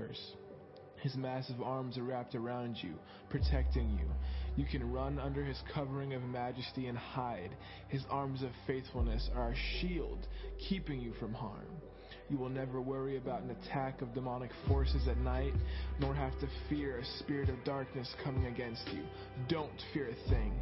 curse. His massive arms are wrapped around you, protecting you. You can run under his covering of majesty and hide. His arms of faithfulness are a shield, keeping you from harm. You will never worry about an attack of demonic forces at night, nor have to fear a spirit of darkness coming against you. Don't fear a thing.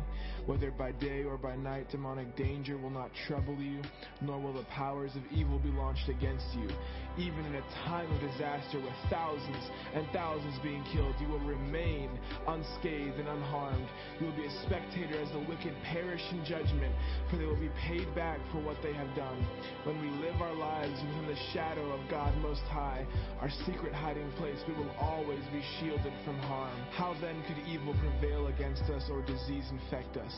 Whether by day or by night, demonic danger will not trouble you, nor will the powers of evil be launched against you. Even in a time of disaster with thousands and thousands being killed, you will remain unscathed and unharmed. You will be a spectator as the wicked perish in judgment, for they will be paid back for what they have done. When we live our lives within the shadow of God Most High, our secret hiding place, we will always be shielded from harm. How then could evil prevail against us or disease infect us?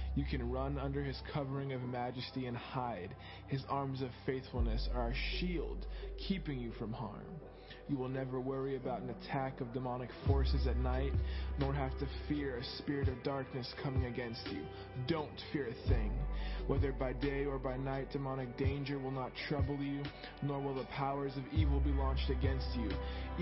You can run under his covering of majesty and hide. His arms of faithfulness are a shield, keeping you from harm. You will never worry about an attack of demonic forces at night, nor have to fear a spirit of darkness coming against you. Don't fear a thing. Whether by day or by night, demonic danger will not trouble you, nor will the powers of evil be launched against you.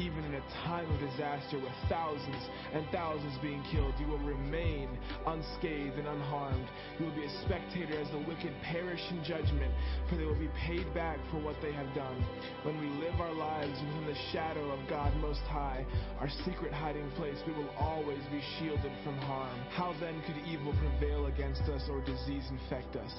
Even in a time of disaster with thousands and thousands being killed, you will remain unscathed and unharmed. You will be a spectator as the wicked perish in judgment, for they will be paid back for what they have done. When we live our lives within the shadow of God Most High, our secret hiding place, we will always be shielded from harm. How then could evil prevail against us or disease infect us?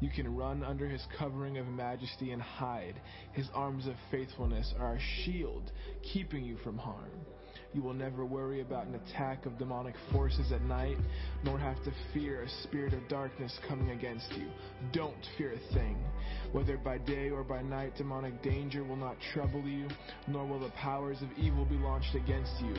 You can run under his covering of majesty and hide. His arms of faithfulness are a shield, keeping you from harm. You will never worry about an attack of demonic forces at night, nor have to fear a spirit of darkness coming against you. Don't fear a thing. Whether by day or by night, demonic danger will not trouble you, nor will the powers of evil be launched against you.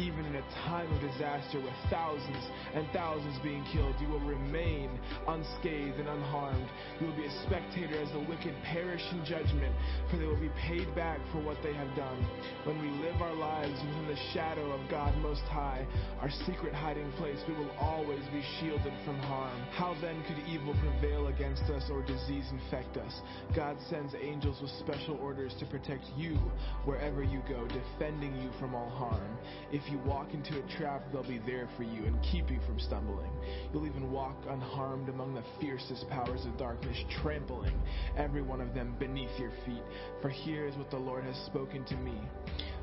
Even in a time of disaster with thousands and thousands being killed, you will remain unscathed and unharmed. You will be a spectator as the wicked perish in judgment, for they will be paid back for what they have done. When we live our lives within the shadow of God Most High, our secret hiding place, we will always be shielded from harm. How then could evil prevail against us or disease infect us? God sends angels with special orders to protect you wherever you go, defending you from all harm. If you walk into a trap, they'll be there for you and keep you from stumbling. You'll even walk unharmed among the fiercest powers of darkness, trampling every one of them beneath your feet. For here is what the Lord has spoken to me.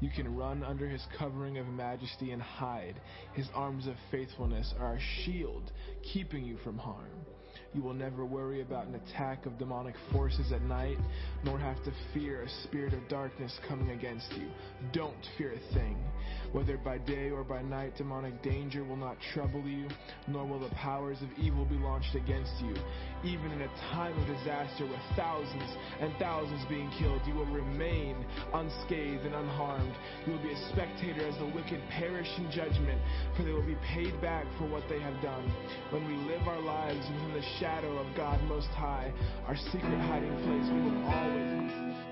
You can run under his covering of majesty and hide. His arms of faithfulness are a shield, keeping you from harm. You will never worry about an attack of demonic forces at night, nor have to fear a spirit of darkness coming against you. Don't fear a thing. Whether by day or by night, demonic danger will not trouble you, nor will the powers of evil be launched against you. Even in a time of disaster with thousands and thousands being killed, you will remain unscathed and unharmed. You will be a spectator as the wicked perish in judgment, for they will be paid back for what they have done. When we live our lives within the shadow of God Most High, our secret hiding place, we will always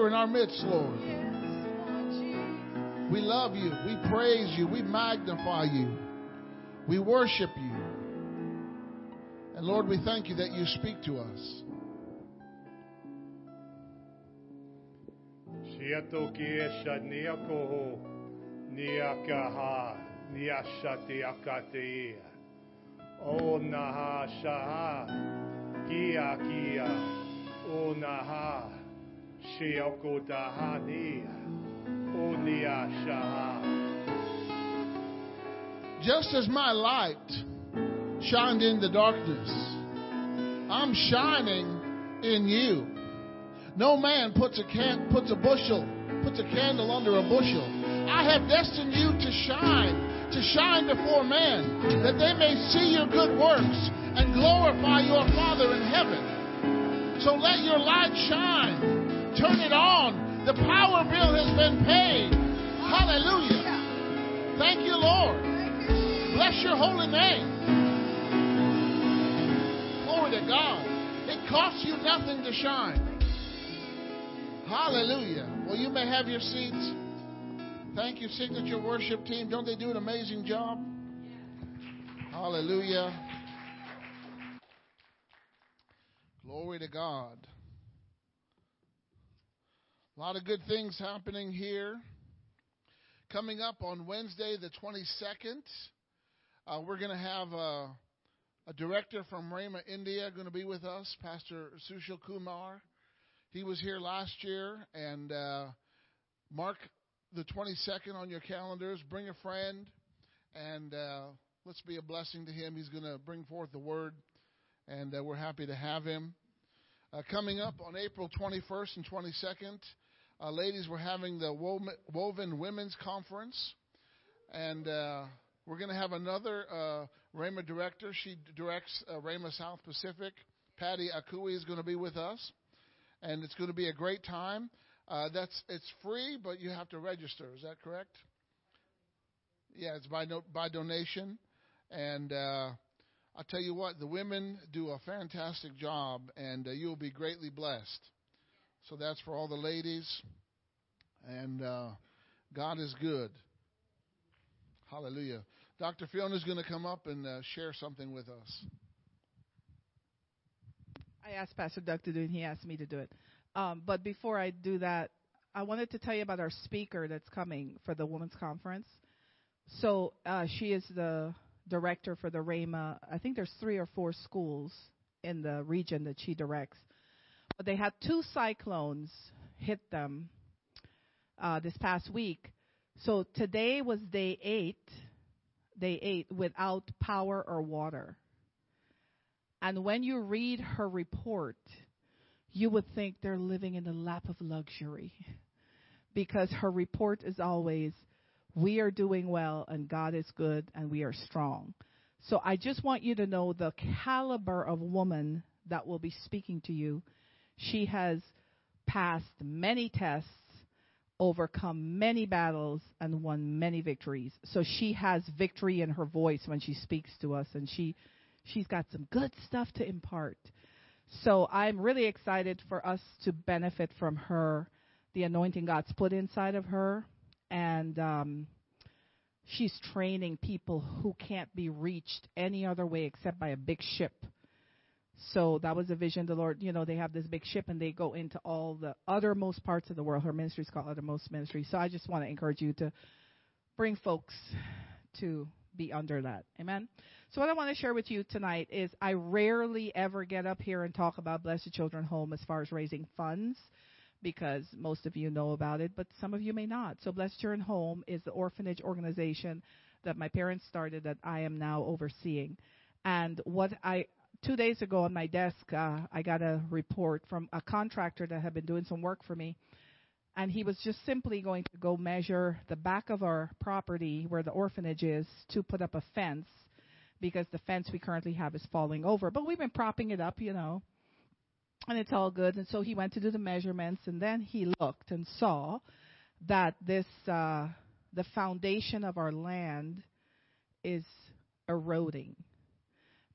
here in our midst, Lord. We love you. We praise you. We magnify you. We worship you. And Lord, we thank you that you speak to us. Naha shaha, kia kia, naha, Just as my light shined in the darkness, I'm shining in you. No man puts a can, puts a bushel, puts a candle under a bushel. I have destined you to shine, to shine before men, that they may see your good works and glorify your Father in heaven. So let your light shine. Turn it on. The power bill has been paid. Hallelujah. Thank you, Lord. Bless your holy name. Glory to God. It costs you nothing to shine. Hallelujah. Well, you may have your seats. Thank you, Signature Worship Team. Don't they do an amazing job? Hallelujah. Glory to God. A lot of good things happening here. Coming up on Wednesday, the 22nd, uh, we're going to have a, a, director from Rhema, India, going to be with us, Pastor Sushil Kumar. He was here last year, and uh, mark the 22nd on your calendars. Bring a friend, and uh, let's be a blessing to him. He's going to bring forth the word, and uh, we're happy to have him. Uh, coming up on April 21st and 22nd, uh, ladies, we're having the Woven Women's Conference, and uh, we're going to have another uh, Rhema director. She directs uh, Rhema South Pacific. Patty Akui is going to be with us, and it's going to be a great time. Uh, that's it's free, but you have to register. Is that correct? Yeah, it's by no, by donation, and uh, I'll tell you what, the women do a fantastic job, and uh, you'll be greatly blessed. So that's for all the ladies. And uh, God is good. Hallelujah. Dr. Fiona is going to come up and uh, share something with us. I asked Pastor Doug to do it, and he asked me to do it. Um, but before I do that, I wanted to tell you about our speaker that's coming for the Women's Conference. So uh, she is the director for the Rhema. I think there's three or four schools in the region that she directs. They had two cyclones hit them uh, this past week. So today was day eight, day eight without power or water. And when you read her report, you would think they're living in the lap of luxury because her report is always, we are doing well and God is good and we are strong. So I just want you to know the caliber of woman that will be speaking to you she has passed many tests, overcome many battles, and won many victories. So she has victory in her voice when she speaks to us, and she she's got some good stuff to impart. So I'm really excited for us to benefit from her, the anointing God's put inside of her, and um, she's training people who can't be reached any other way except by a big ship so that was a vision. The Lord, you know, they have this big ship and they go into all the othermost parts of the world. Her ministry is called Uttermost Ministry. So I just want to encourage you to bring folks to be under that. Amen. So what I want to share with you tonight is I rarely ever get up here and talk about Blessed Children Home as far as raising funds because most of you know about it, but some of you may not. So Blessed Children Home is the orphanage organization that my parents started that I am now overseeing. And what I two days ago on my desk, uh, I got a report from a contractor that had been doing some work for me. And he was just simply going to go measure the back of our property where the orphanage is to put up a fence because the fence we currently have is falling over. But we've been propping it up, you know, and it's all good. And so he went to do the measurements, and then he looked and saw that this uh, the foundation of our land is eroding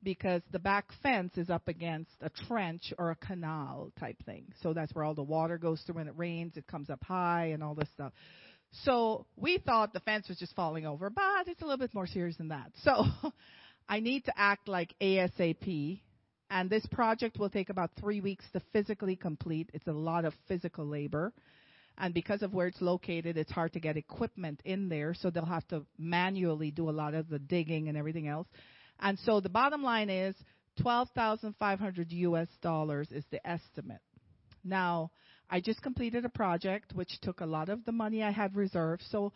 because the back fence is up against a trench or a canal type thing. So that's where all the water goes through when it rains. It comes up high and all this stuff. So we thought the fence was just falling over, but it's a little bit more serious than that. So I need to act like ASAP. And this project will take about three weeks to physically complete. It's a lot of physical labor. And because of where it's located, it's hard to get equipment in there. So they'll have to manually do a lot of the digging and everything else. And so the bottom line is 12,500 US dollars is the estimate. Now, I just completed a project which took a lot of the money I had reserved, so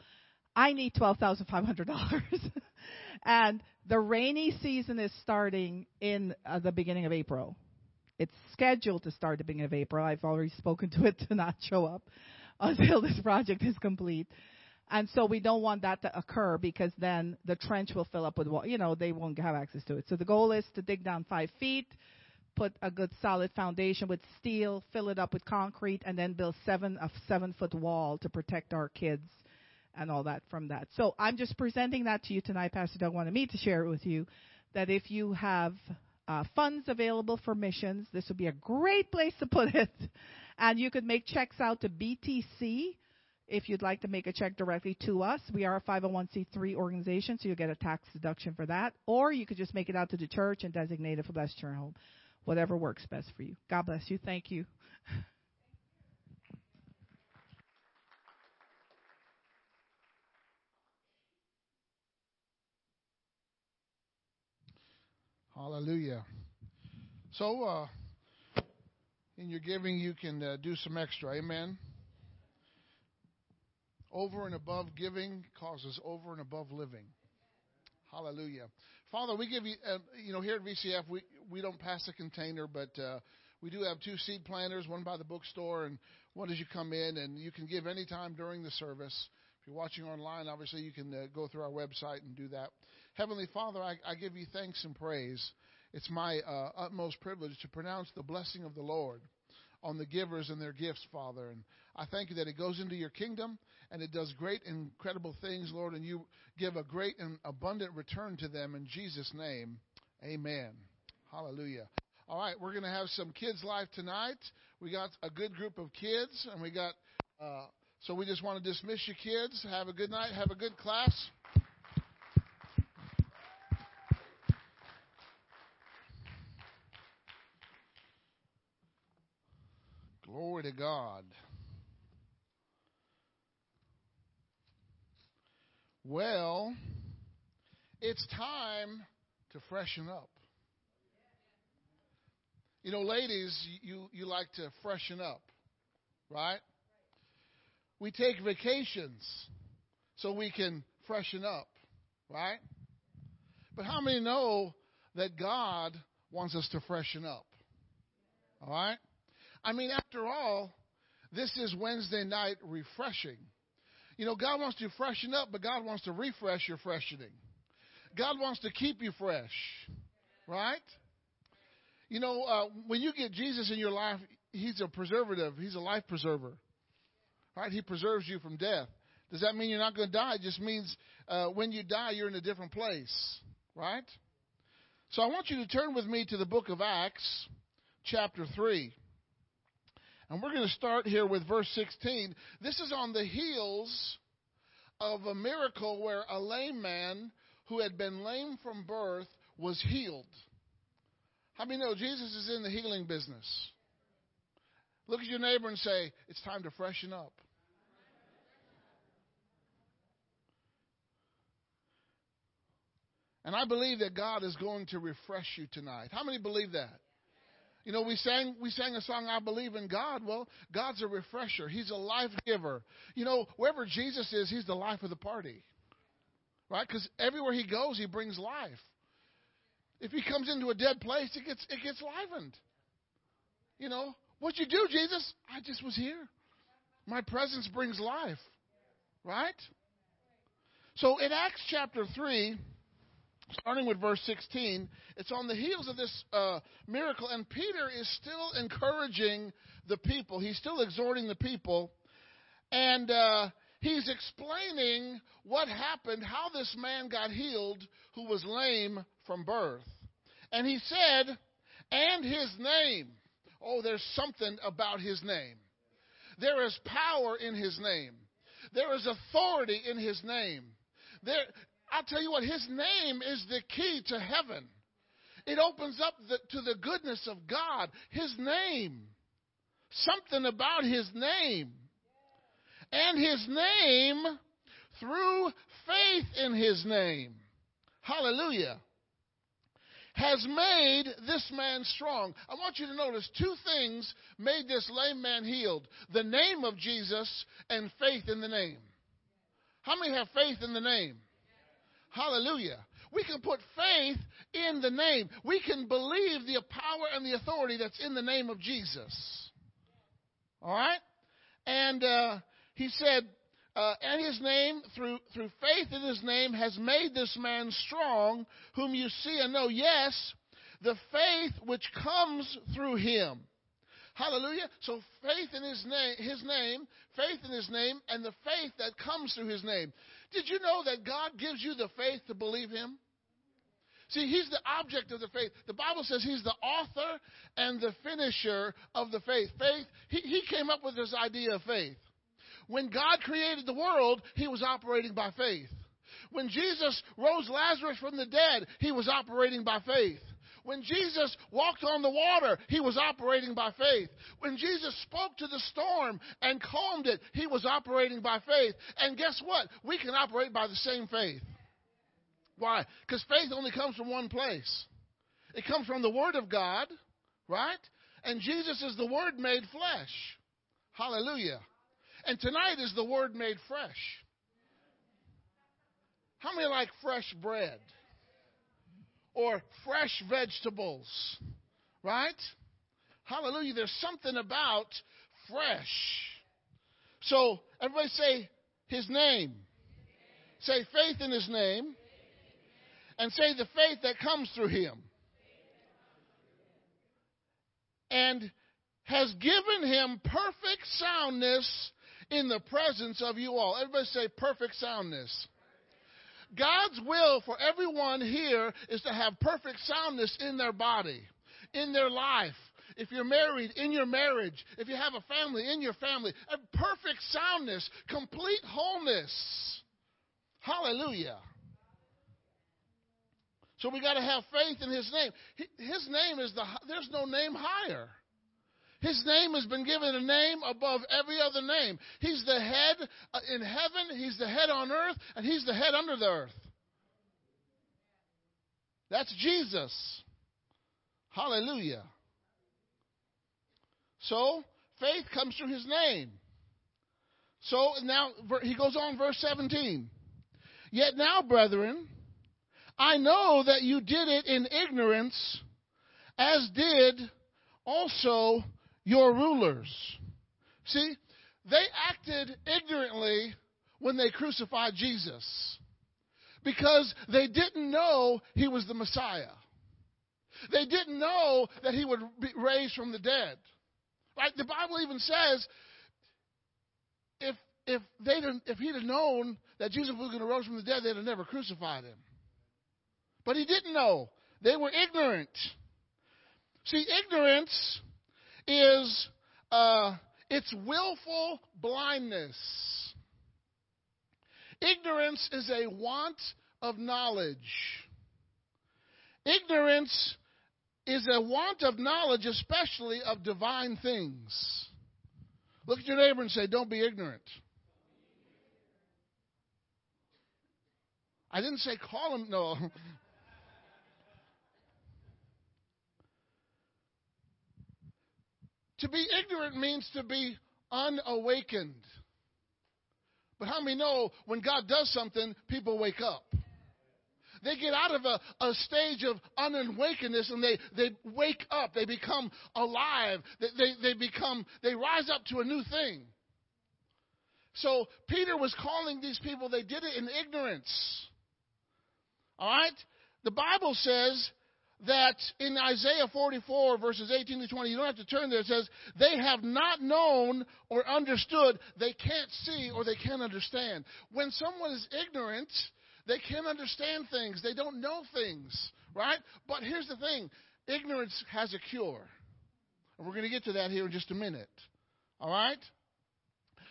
I need $12,500. and the rainy season is starting in uh, the beginning of April. It's scheduled to start the beginning of April. I've already spoken to it to not show up until this project is complete. And so we don't want that to occur because then the trench will fill up with water. You know, they won't have access to it. So the goal is to dig down five feet, put a good solid foundation with steel, fill it up with concrete, and then build seven a seven foot wall to protect our kids and all that from that. So I'm just presenting that to you tonight. Pastor Doug wanted me to share it with you that if you have uh, funds available for missions, this would be a great place to put it. And you could make checks out to BTC if you'd like to make a check directly to us. We are a 501c3 organization, so you'll get a tax deduction for that. Or you could just make it out to the church and designate it for Blessed Children Home. Whatever works best for you. God bless you. Thank you. Hallelujah. So, uh, in your giving, you can uh, do some extra. Amen. Over and above giving causes over and above living. Hallelujah. Father, we give you, uh, you know, here at VCF, we, we don't pass a container, but uh, we do have two seed planters, one by the bookstore and one as you come in, and you can give any time during the service. If you're watching online, obviously you can uh, go through our website and do that. Heavenly Father, I, I give you thanks and praise. It's my uh, utmost privilege to pronounce the blessing of the Lord on the givers and their gifts, Father. And I thank you that it goes into your kingdom and it does great, incredible things, Lord, and you give a great and abundant return to them in Jesus' name. Amen. Hallelujah. All right, we're going to have some kids live tonight. We got a good group of kids, and we got, uh, so we just want to dismiss you kids. Have a good night. Have a good class. Glory to God. Well, it's time to freshen up. You know, ladies, you, you like to freshen up, right? We take vacations so we can freshen up, right? But how many know that God wants us to freshen up? All right? I mean, after all, this is Wednesday night refreshing. You know, God wants to freshen up, but God wants to refresh your freshening. God wants to keep you fresh, right? You know, uh, when you get Jesus in your life, He's a preservative. He's a life preserver, right? He preserves you from death. Does that mean you're not going to die? It just means uh, when you die, you're in a different place, right? So I want you to turn with me to the book of Acts, chapter 3. And we're going to start here with verse 16. This is on the heels of a miracle where a lame man who had been lame from birth was healed. How many know Jesus is in the healing business? Look at your neighbor and say, It's time to freshen up. And I believe that God is going to refresh you tonight. How many believe that? You know, we sang we sang a song, I believe in God. Well, God's a refresher. He's a life giver. You know, wherever Jesus is, He's the life of the party. Right? Because everywhere He goes, He brings life. If He comes into a dead place, it gets it gets livened. You know, what you do, Jesus? I just was here. My presence brings life. Right? So in Acts chapter 3, starting with verse 16, it's on the heels of this uh, miracle, and Peter is still encouraging the people. He's still exhorting the people, and uh, he's explaining what happened, how this man got healed who was lame from birth. And he said, and his name. Oh, there's something about his name. There is power in his name. There is authority in his name. There, I'll tell you what, his name is the key to heaven. It opens up the, to the goodness of God. His name. Something about his name. And his name through faith in his name. Hallelujah. Has made this man strong. I want you to notice two things made this lame man healed the name of Jesus and faith in the name. How many have faith in the name? Hallelujah. We can put faith in the name. We can believe the power and the authority that's in the name of Jesus. All right? And uh, he said, uh, and his name, through, through faith in his name, has made this man strong, whom you see and know. Yes, the faith which comes through him. Hallelujah. So faith in his name, his name, faith in his name, and the faith that comes through his name. Did you know that God gives you the faith to believe Him? See, He's the object of the faith. The Bible says He's the author and the finisher of the faith. Faith, He, he came up with this idea of faith. When God created the world, He was operating by faith. When Jesus rose Lazarus from the dead, He was operating by faith. When Jesus walked on the water, he was operating by faith. When Jesus spoke to the storm and calmed it, he was operating by faith. And guess what? We can operate by the same faith. Why? Because faith only comes from one place. It comes from the Word of God, right? And Jesus is the Word made flesh. Hallelujah. And tonight is the Word made fresh. How many like fresh bread? Or fresh vegetables, right? Hallelujah. There's something about fresh. So, everybody say his name. Say faith in his name. And say the faith that comes through him. And has given him perfect soundness in the presence of you all. Everybody say perfect soundness. God's will for everyone here is to have perfect soundness in their body, in their life. If you're married, in your marriage. If you have a family, in your family. A perfect soundness, complete wholeness. Hallelujah. So we got to have faith in His name. His name is the, there's no name higher. His name has been given a name above every other name. He's the head uh, in heaven, He's the head on earth, and He's the head under the earth. That's Jesus. Hallelujah. So, faith comes through His name. So now he goes on, verse 17. Yet now, brethren, I know that you did it in ignorance, as did also your rulers. See, they acted ignorantly when they crucified Jesus because they didn't know he was the Messiah. They didn't know that he would be raised from the dead. Right? The Bible even says if if they didn't, if he'd have known that Jesus was going to rise from the dead, they'd have never crucified him. But he didn't know. They were ignorant. See, ignorance is uh, it's willful blindness. Ignorance is a want of knowledge. Ignorance is a want of knowledge, especially of divine things. Look at your neighbor and say, Don't be ignorant. I didn't say call him, no. To be ignorant means to be unawakened. But how many know when God does something, people wake up? They get out of a, a stage of unawakenedness and they, they wake up. They become alive. They, they, they become, they rise up to a new thing. So Peter was calling these people, they did it in ignorance. All right? The Bible says that in Isaiah 44, verses 18 to 20, you don't have to turn there, it says, They have not known or understood, they can't see or they can't understand. When someone is ignorant, they can't understand things, they don't know things, right? But here's the thing ignorance has a cure. And we're going to get to that here in just a minute. All right?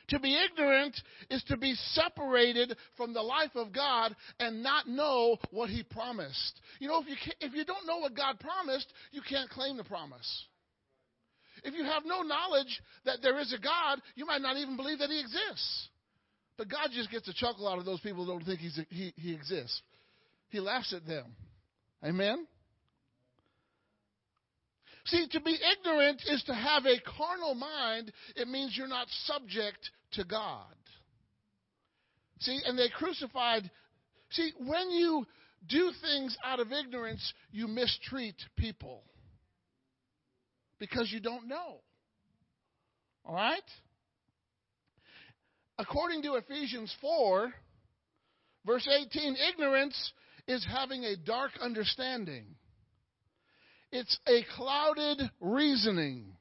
To be ignorant is to be separated from the life of God and not know what He promised. You know, if you, if you don't know what God promised, you can't claim the promise. If you have no knowledge that there is a God, you might not even believe that He exists. But God just gets a chuckle out of those people who don't think he's, he, he exists. He laughs at them. Amen? See, to be ignorant is to have a carnal mind. It means you're not subject to God. See, and they crucified. See, when you do things out of ignorance, you mistreat people because you don't know. All right? According to Ephesians 4, verse 18, ignorance is having a dark understanding. It's a clouded reasoning.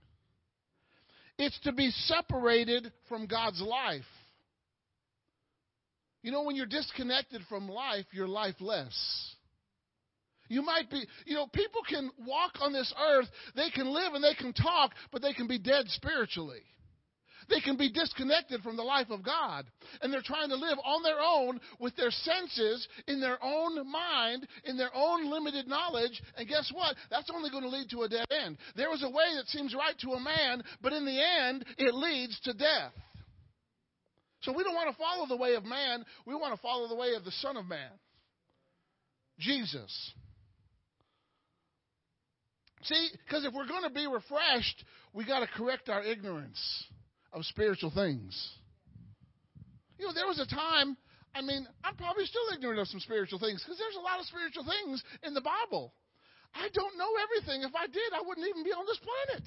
It's to be separated from God's life. You know, when you're disconnected from life, you're lifeless. You might be, you know, people can walk on this earth, they can live and they can talk, but they can be dead spiritually. They can be disconnected from the life of God. And they're trying to live on their own with their senses, in their own mind, in their own limited knowledge. And guess what? That's only going to lead to a dead end. There is a way that seems right to a man, but in the end, it leads to death. So we don't want to follow the way of man. We want to follow the way of the Son of Man, Jesus. See, because if we're going to be refreshed, we got to correct our ignorance of spiritual things. You know, there was a time, I mean, I'm probably still ignorant of some spiritual things because there's a lot of spiritual things in the Bible. I don't know everything. If I did, I wouldn't even be on this planet.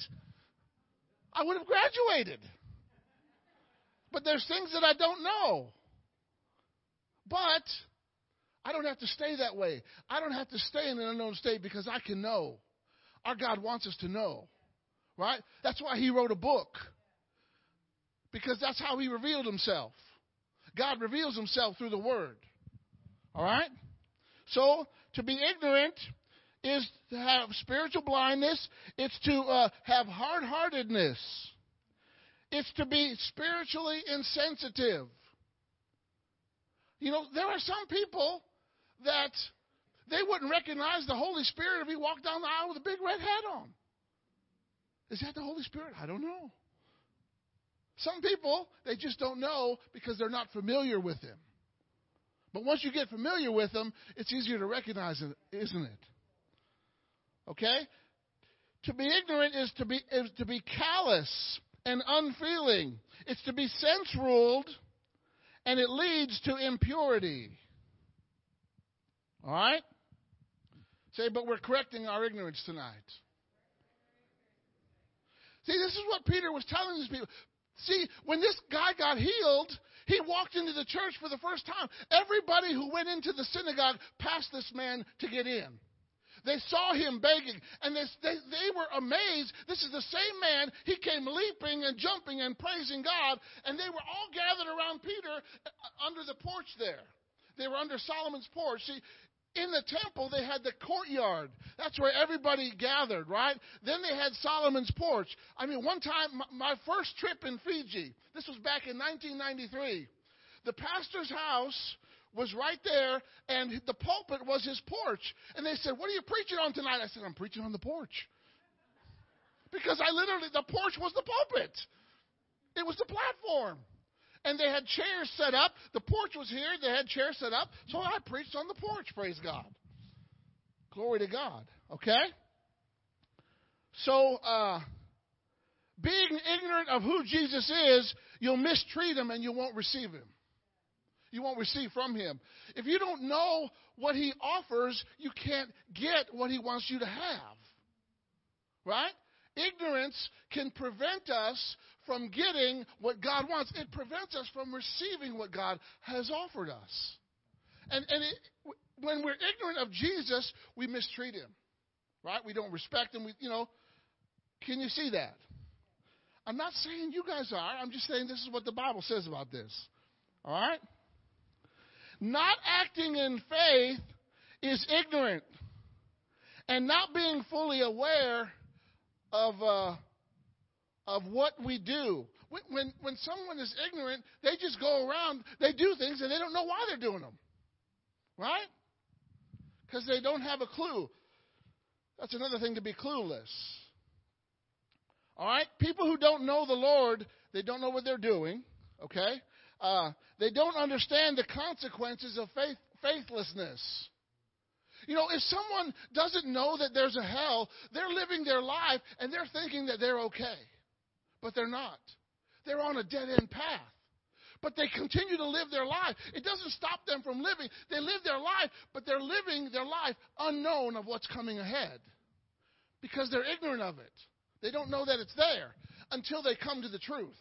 I would have graduated. But there's things that I don't know. But I don't have to stay that way. I don't have to stay in an unknown state because I can know. Our God wants us to know. Right? That's why He wrote a book because that's how he revealed himself. God reveals himself through the word. All right? So, to be ignorant is to have spiritual blindness, it's to uh, have hard heartedness, it's to be spiritually insensitive. You know, there are some people that they wouldn't recognize the Holy Spirit if he walked down the aisle with a big red hat on. Is that the Holy Spirit? I don't know. Some people, they just don't know because they're not familiar with Him. But once you get familiar with Him, it's easier to recognize it, isn't it? Okay? To be ignorant is to be, is to be callous and unfeeling. It's to be sense ruled, and it leads to impurity. All right? Say, but we're correcting our ignorance tonight. See, this is what Peter was telling these people. See, when this guy got healed, he walked into the church for the first time. Everybody who went into the synagogue passed this man to get in. They saw him begging, and they, they, they were amazed. This is the same man. He came leaping and jumping and praising God, and they were all gathered around Peter uh, under the porch there. They were under Solomon's porch. See, in the temple, they had the courtyard. That's where everybody gathered, right? Then they had Solomon's porch. I mean, one time, my first trip in Fiji, this was back in 1993, the pastor's house was right there, and the pulpit was his porch. And they said, What are you preaching on tonight? I said, I'm preaching on the porch. Because I literally, the porch was the pulpit, it was the platform and they had chairs set up. The porch was here. They had chairs set up. So I preached on the porch, praise God. Glory to God. Okay? So, uh, being ignorant of who Jesus is, you'll mistreat him and you won't receive him. You won't receive from him. If you don't know what he offers, you can't get what he wants you to have. Right? Ignorance can prevent us from getting what God wants. It prevents us from receiving what God has offered us. And, and it, when we're ignorant of Jesus, we mistreat him. right? We don't respect him. We, you know, can you see that? I'm not saying you guys are. I'm just saying this is what the Bible says about this. All right? Not acting in faith is ignorant. And not being fully aware of, uh, of what we do. When, when, when someone is ignorant, they just go around, they do things and they don't know why they're doing them. Right? Because they don't have a clue. That's another thing to be clueless. All right? People who don't know the Lord, they don't know what they're doing. Okay? Uh, they don't understand the consequences of faith, faithlessness. You know, if someone doesn't know that there's a hell, they're living their life and they're thinking that they're okay. But they're not. They're on a dead end path. But they continue to live their life. It doesn't stop them from living. They live their life, but they're living their life unknown of what's coming ahead because they're ignorant of it. They don't know that it's there until they come to the truth.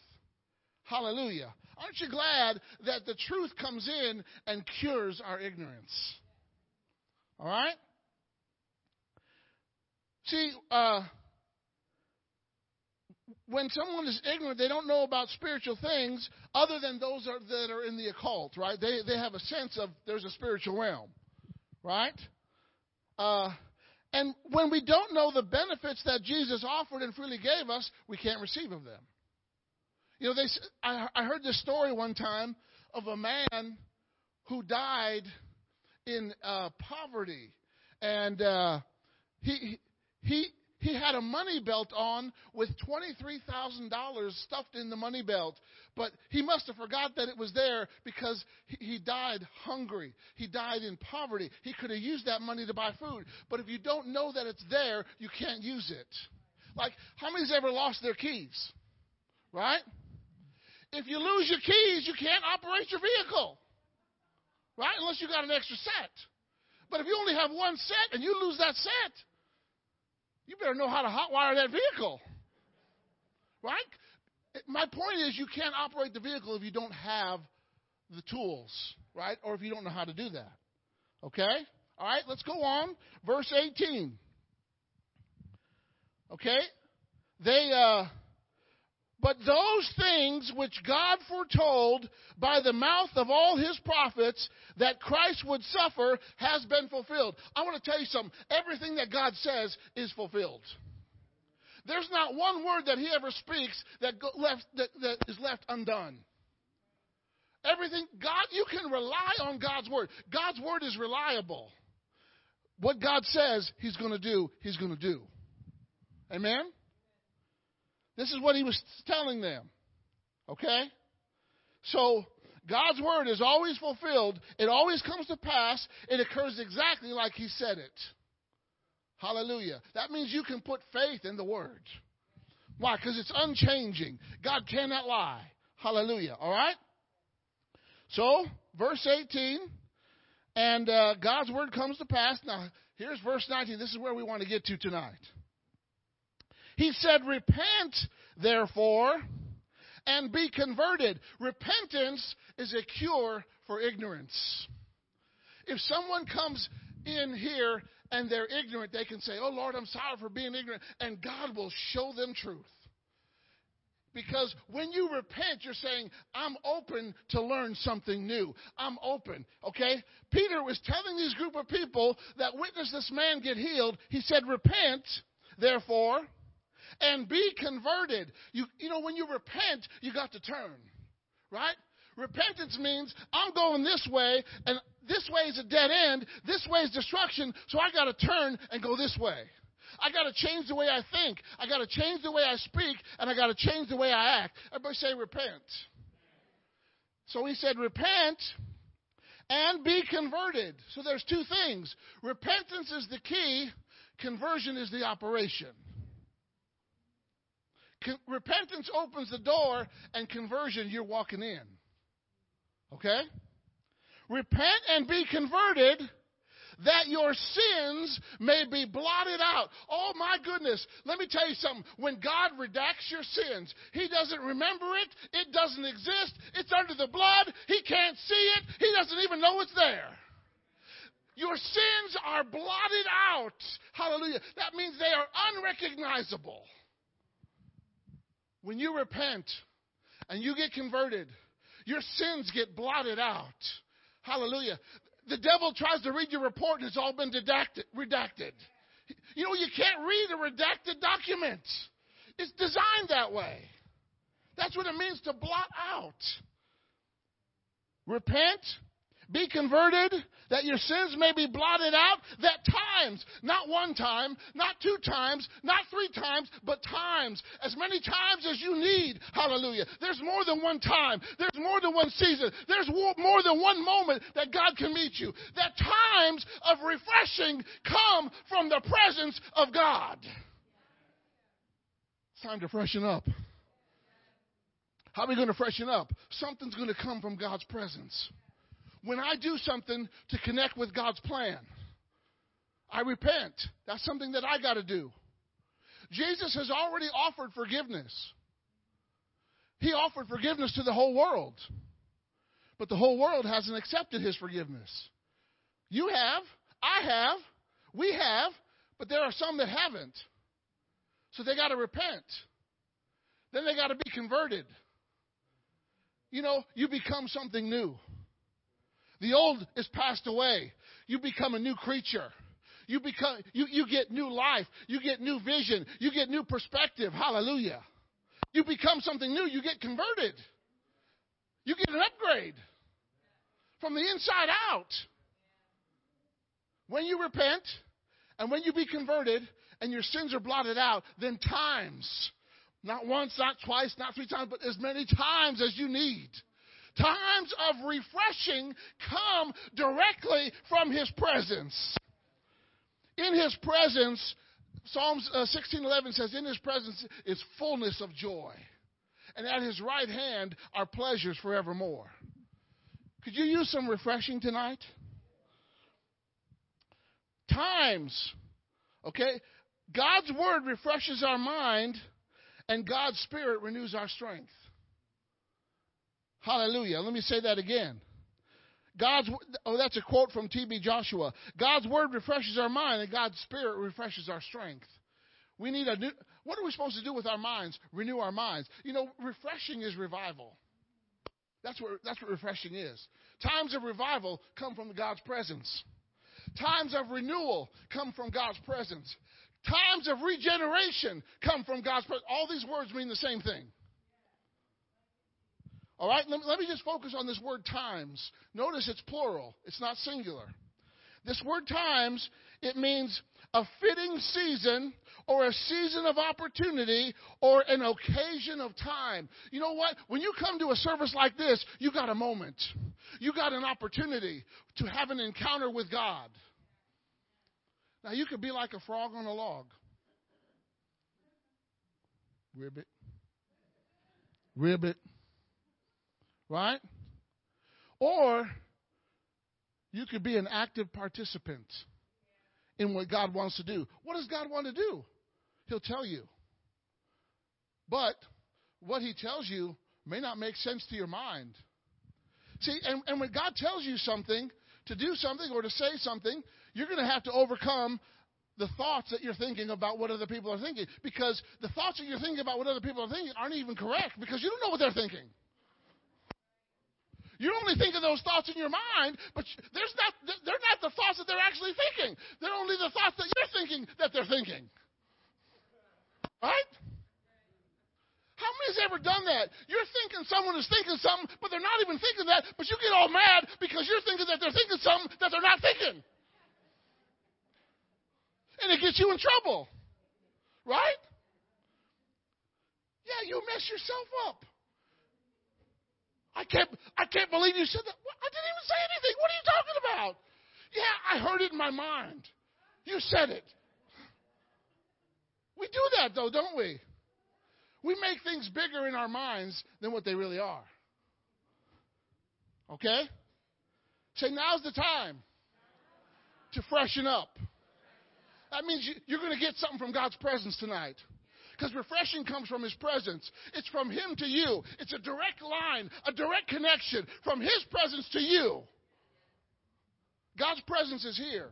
Hallelujah. Aren't you glad that the truth comes in and cures our ignorance? All right? See, uh, when someone is ignorant, they don't know about spiritual things other than those are, that are in the occult, right? They, they have a sense of there's a spiritual realm, right? Uh, and when we don't know the benefits that Jesus offered and freely gave us, we can't receive of them. You know, they, I, I heard this story one time of a man who died in uh, poverty, and uh, he he he had a money belt on with $23,000 stuffed in the money belt. But he must have forgot that it was there because he died hungry. He died in poverty. He could have used that money to buy food. But if you don't know that it's there, you can't use it. Like, how many's ever lost their keys? Right? If you lose your keys, you can't operate your vehicle. Right? Unless you got an extra set. But if you only have one set and you lose that set, you better know how to hotwire that vehicle. Right? My point is, you can't operate the vehicle if you don't have the tools, right? Or if you don't know how to do that. Okay? All right, let's go on. Verse 18. Okay? They, uh, but those things which God foretold by the mouth of all his prophets that Christ would suffer has been fulfilled. I want to tell you something. Everything that God says is fulfilled. There's not one word that he ever speaks that, left, that, that is left undone. Everything, God, you can rely on God's word. God's word is reliable. What God says he's going to do, he's going to do. Amen? This is what he was telling them. Okay? So, God's word is always fulfilled. It always comes to pass. It occurs exactly like he said it. Hallelujah. That means you can put faith in the word. Why? Because it's unchanging. God cannot lie. Hallelujah. All right? So, verse 18, and uh, God's word comes to pass. Now, here's verse 19. This is where we want to get to tonight. He said, Repent, therefore, and be converted. Repentance is a cure for ignorance. If someone comes in here and they're ignorant, they can say, Oh Lord, I'm sorry for being ignorant, and God will show them truth. Because when you repent, you're saying, I'm open to learn something new. I'm open. Okay? Peter was telling these group of people that witnessed this man get healed. He said, Repent, therefore, and be converted. You, you know, when you repent, you got to turn, right? Repentance means I'm going this way, and this way is a dead end, this way is destruction, so I got to turn and go this way. I got to change the way I think. I got to change the way I speak, and I got to change the way I act. Everybody say repent. So he said, repent and be converted. So there's two things. Repentance is the key, conversion is the operation. Repentance opens the door, and conversion, you're walking in. Okay? Repent and be converted that your sins may be blotted out. Oh my goodness. Let me tell you something. When God redacts your sins, He doesn't remember it. It doesn't exist. It's under the blood. He can't see it. He doesn't even know it's there. Your sins are blotted out. Hallelujah. That means they are unrecognizable. When you repent and you get converted, your sins get blotted out. Hallelujah. The devil tries to read your report and it's all been redacted. redacted. You know, you can't read a redacted document. It's designed that way. That's what it means to blot out. Repent be converted, that your sins may be blotted out, that times, not one time, not two times, not three times, but times, as many times as you need. Hallelujah. There's more than one time. There's more than one season. There's more than one moment that God can meet you. That times of refreshing come from the presence of God. It's time to freshen up. How are we going to freshen up? Something's going to come from God's presence when I do something to connect with God's plan, I repent. That's something that I got to do. Jesus has already offered forgiveness. He offered forgiveness to the whole world. But the whole world hasn't accepted his forgiveness. You have, I have, we have, but there are some that haven't. So they got to repent. Then they got to be converted. You know, you become something new. The old is passed away. You become a new creature. You become you, you get new life. You get new vision. You get new perspective. Hallelujah. You become something new. You get converted. You get an upgrade from the inside out. When you repent and when you be converted and your sins are blotted out, then times, not once, not twice, not three times, but as many times as you need Times of refreshing come directly from His presence. In His presence, Psalms uh, 16:11 says, "In His presence is fullness of joy, and at His right hand are pleasures forevermore." Could you use some refreshing tonight? Times, okay? God's word refreshes our mind, and God's spirit renews our strength. Hallelujah. Let me say that again. God's oh that's a quote from TB Joshua. God's word refreshes our mind and God's spirit refreshes our strength. We need a new what are we supposed to do with our minds? Renew our minds. You know, refreshing is revival. That's what that's what refreshing is. Times of revival come from God's presence. Times of renewal come from God's presence. Times of regeneration come from God's presence. All these words mean the same thing. All right, let, me just focus on this word times. Notice it's plural, it's not singular. This word times, it means a fitting season or a season of opportunity or an occasion of time. You know what? When you come to a service like this, you got a moment. You got an opportunity to have an encounter with God. Now, you could be like a frog on a log. Ribbit. Ribbit. Right? Or you could be an active participant in what God wants to do. What does God want to do? He'll tell you. But what He tells you may not make sense to your mind. See, and, and when God tells you something, to do something or to say something, you're going to have to overcome the thoughts that you're thinking about what other people are thinking. Because the thoughts that you're thinking about what other people are thinking aren't even correct because you don't know what they're thinking. You only think of those thoughts in your mind, but there's not, they're not the thoughts that they're actually thinking. They're only the thoughts that you're thinking that they're thinking. Right? How many has ever done that? You're thinking someone is thinking something, but they're not even thinking that, but you get all mad because you're thinking that they're thinking something that they're not thinking. And it gets you in trouble. Right? Yeah, you mess yourself up. I can't, I can't believe you said that. I didn't even say anything. What are you talking about? Yeah, I heard it in my mind. You said it. We do that though, don't we? We make things bigger in our minds than what they really are. Okay? Say, now's the time to freshen up. That means you're going to get something from God's presence tonight. Because refreshing comes from His presence. It's from Him to you. It's a direct line, a direct connection from His presence to you. God's presence is here.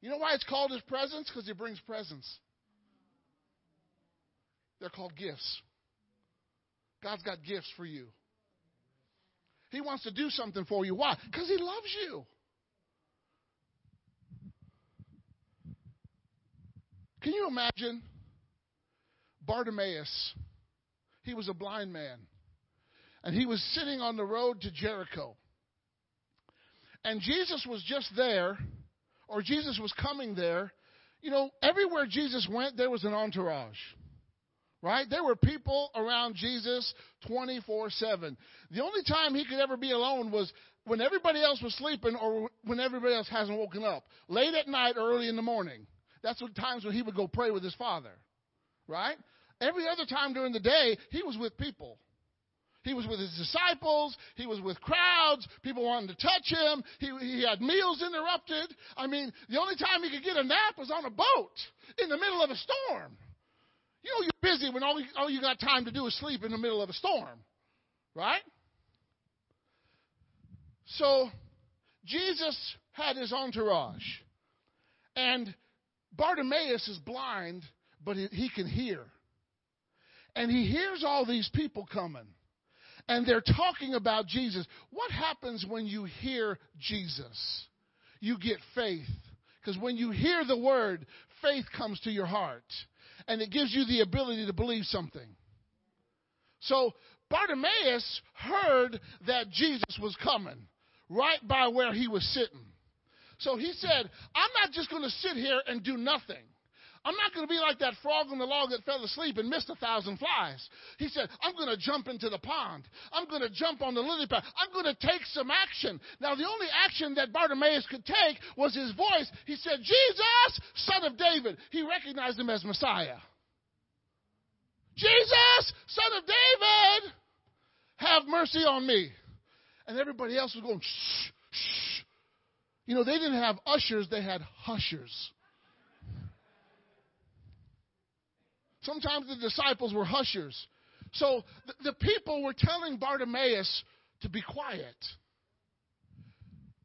You know why it's called His presence? Because He brings presents. They're called gifts. God's got gifts for you. He wants to do something for you. Why? Because He loves you. Can you imagine Bartimaeus? He was a blind man. And he was sitting on the road to Jericho. And Jesus was just there, or Jesus was coming there. You know, everywhere Jesus went, there was an entourage. Right? There were people around Jesus 24 7. The only time he could ever be alone was when everybody else was sleeping or when everybody else hasn't woken up. Late at night, early in the morning. That's the times when he would go pray with his father. Right? Every other time during the day, he was with people. He was with his disciples. He was with crowds. People wanted to touch him. He, he had meals interrupted. I mean, the only time he could get a nap was on a boat in the middle of a storm. You know, you're busy when all you, all you got time to do is sleep in the middle of a storm, right? So, Jesus had his entourage. And Bartimaeus is blind, but he can hear. And he hears all these people coming. And they're talking about Jesus. What happens when you hear Jesus? You get faith. Because when you hear the word, faith comes to your heart. And it gives you the ability to believe something. So Bartimaeus heard that Jesus was coming right by where he was sitting. So he said, I'm not just going to sit here and do nothing. I'm not going to be like that frog on the log that fell asleep and missed a thousand flies. He said, I'm going to jump into the pond. I'm going to jump on the lily pad. I'm going to take some action. Now, the only action that Bartimaeus could take was his voice. He said, Jesus, son of David. He recognized him as Messiah. Jesus, son of David, have mercy on me. And everybody else was going, shh, shh. You know, they didn't have ushers, they had hushers. Sometimes the disciples were hushers. So the, people were telling Bartimaeus to be quiet.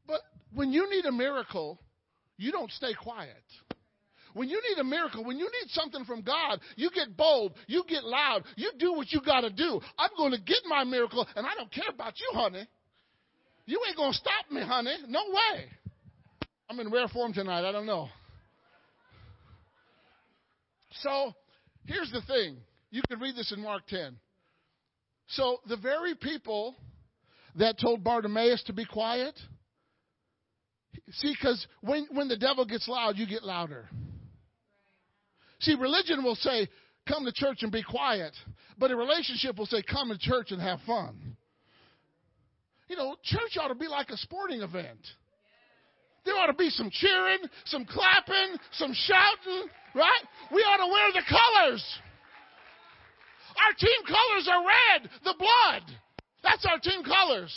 But when you need a miracle, you don't stay quiet. When you need a miracle, when you need something from God, you get bold, you get loud, you do what you got to do. I'm going to get my miracle, and I don't care about you, honey. You ain't going to stop me, honey. No way. I'm in rare form tonight. I don't know. So Here's the thing. You can read this in Mark 10. So the very people that told Bartimaeus to be quiet, see, because when, when the devil gets loud, you get louder. See, religion will say, come to church and be quiet, but a relationship will say, come to church and have fun. You know, church ought to be like a sporting event. There ought to be some cheering, some clapping, some shouting, right? We ought to wear the colors. Our team colors are red, the blood. That's our team colors.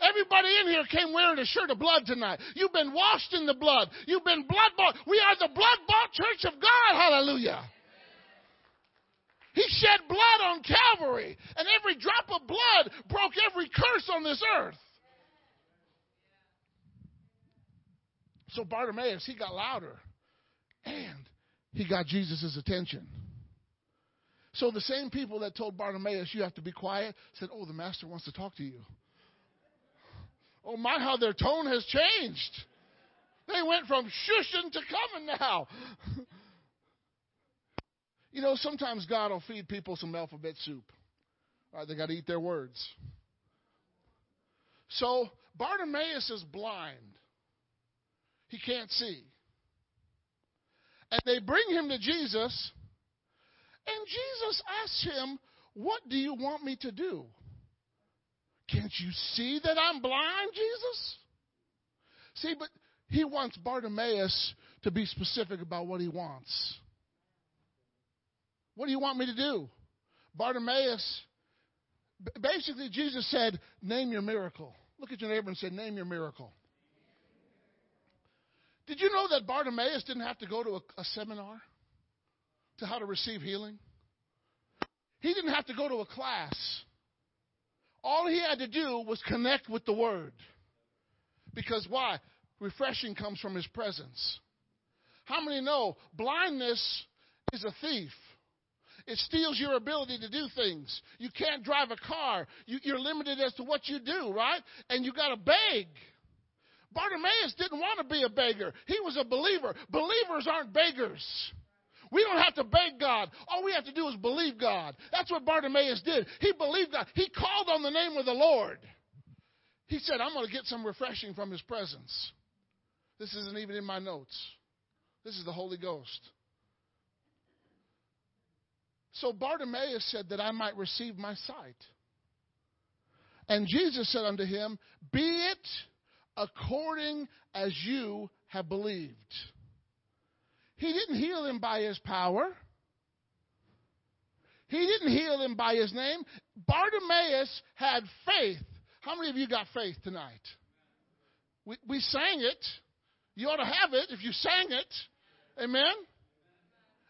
Everybody in here came wearing a shirt of blood tonight. You've been washed in the blood. You've been blood bought. We are the blood bought church of God. Hallelujah. He shed blood on Calvary, and every drop of blood broke every curse on this earth. So Bartimaeus, he got louder. And he got Jesus' attention. So the same people that told Bartimaeus, you have to be quiet, said, Oh, the master wants to talk to you. Oh, my, how their tone has changed. They went from shushing to coming now. you know, sometimes God will feed people some alphabet soup. All right, they got to eat their words. So Bartimaeus is blind. He can't see. And they bring him to Jesus, and Jesus asks him, What do you want me to do? Can't you see that I'm blind, Jesus? See, but he wants Bartimaeus to be specific about what he wants. What do you want me to do? Bartimaeus, basically, Jesus said, Name your miracle. Look at your neighbor and say, Name your miracle. Did you know that Bartimaeus didn't have to go to a, a seminar to how to receive healing? He didn't have to go to a class. All he had to do was connect with the Word. Because why? Refreshing comes from his presence. How many know blindness is a thief? It steals your ability to do things. You can't drive a car. You, are limited as to what you do, right? And you got to beg. Bartimaeus didn't want to be a beggar. He was a believer. Believers aren't beggars. We don't have to beg God. All we have to do is believe God. That's what Bartimaeus did. He believed God. He called on the name of the Lord. He said, I'm going to get some refreshing from his presence. This isn't even in my notes. This is the Holy Ghost. So Bartimaeus said that I might receive my sight. And Jesus said unto him, Be it according as you have believed. He didn't heal him by his power. He didn't heal him by his name. Bartimaeus had faith. How many of you got faith tonight? We, we sang it. You ought to have it if you sang it. Amen?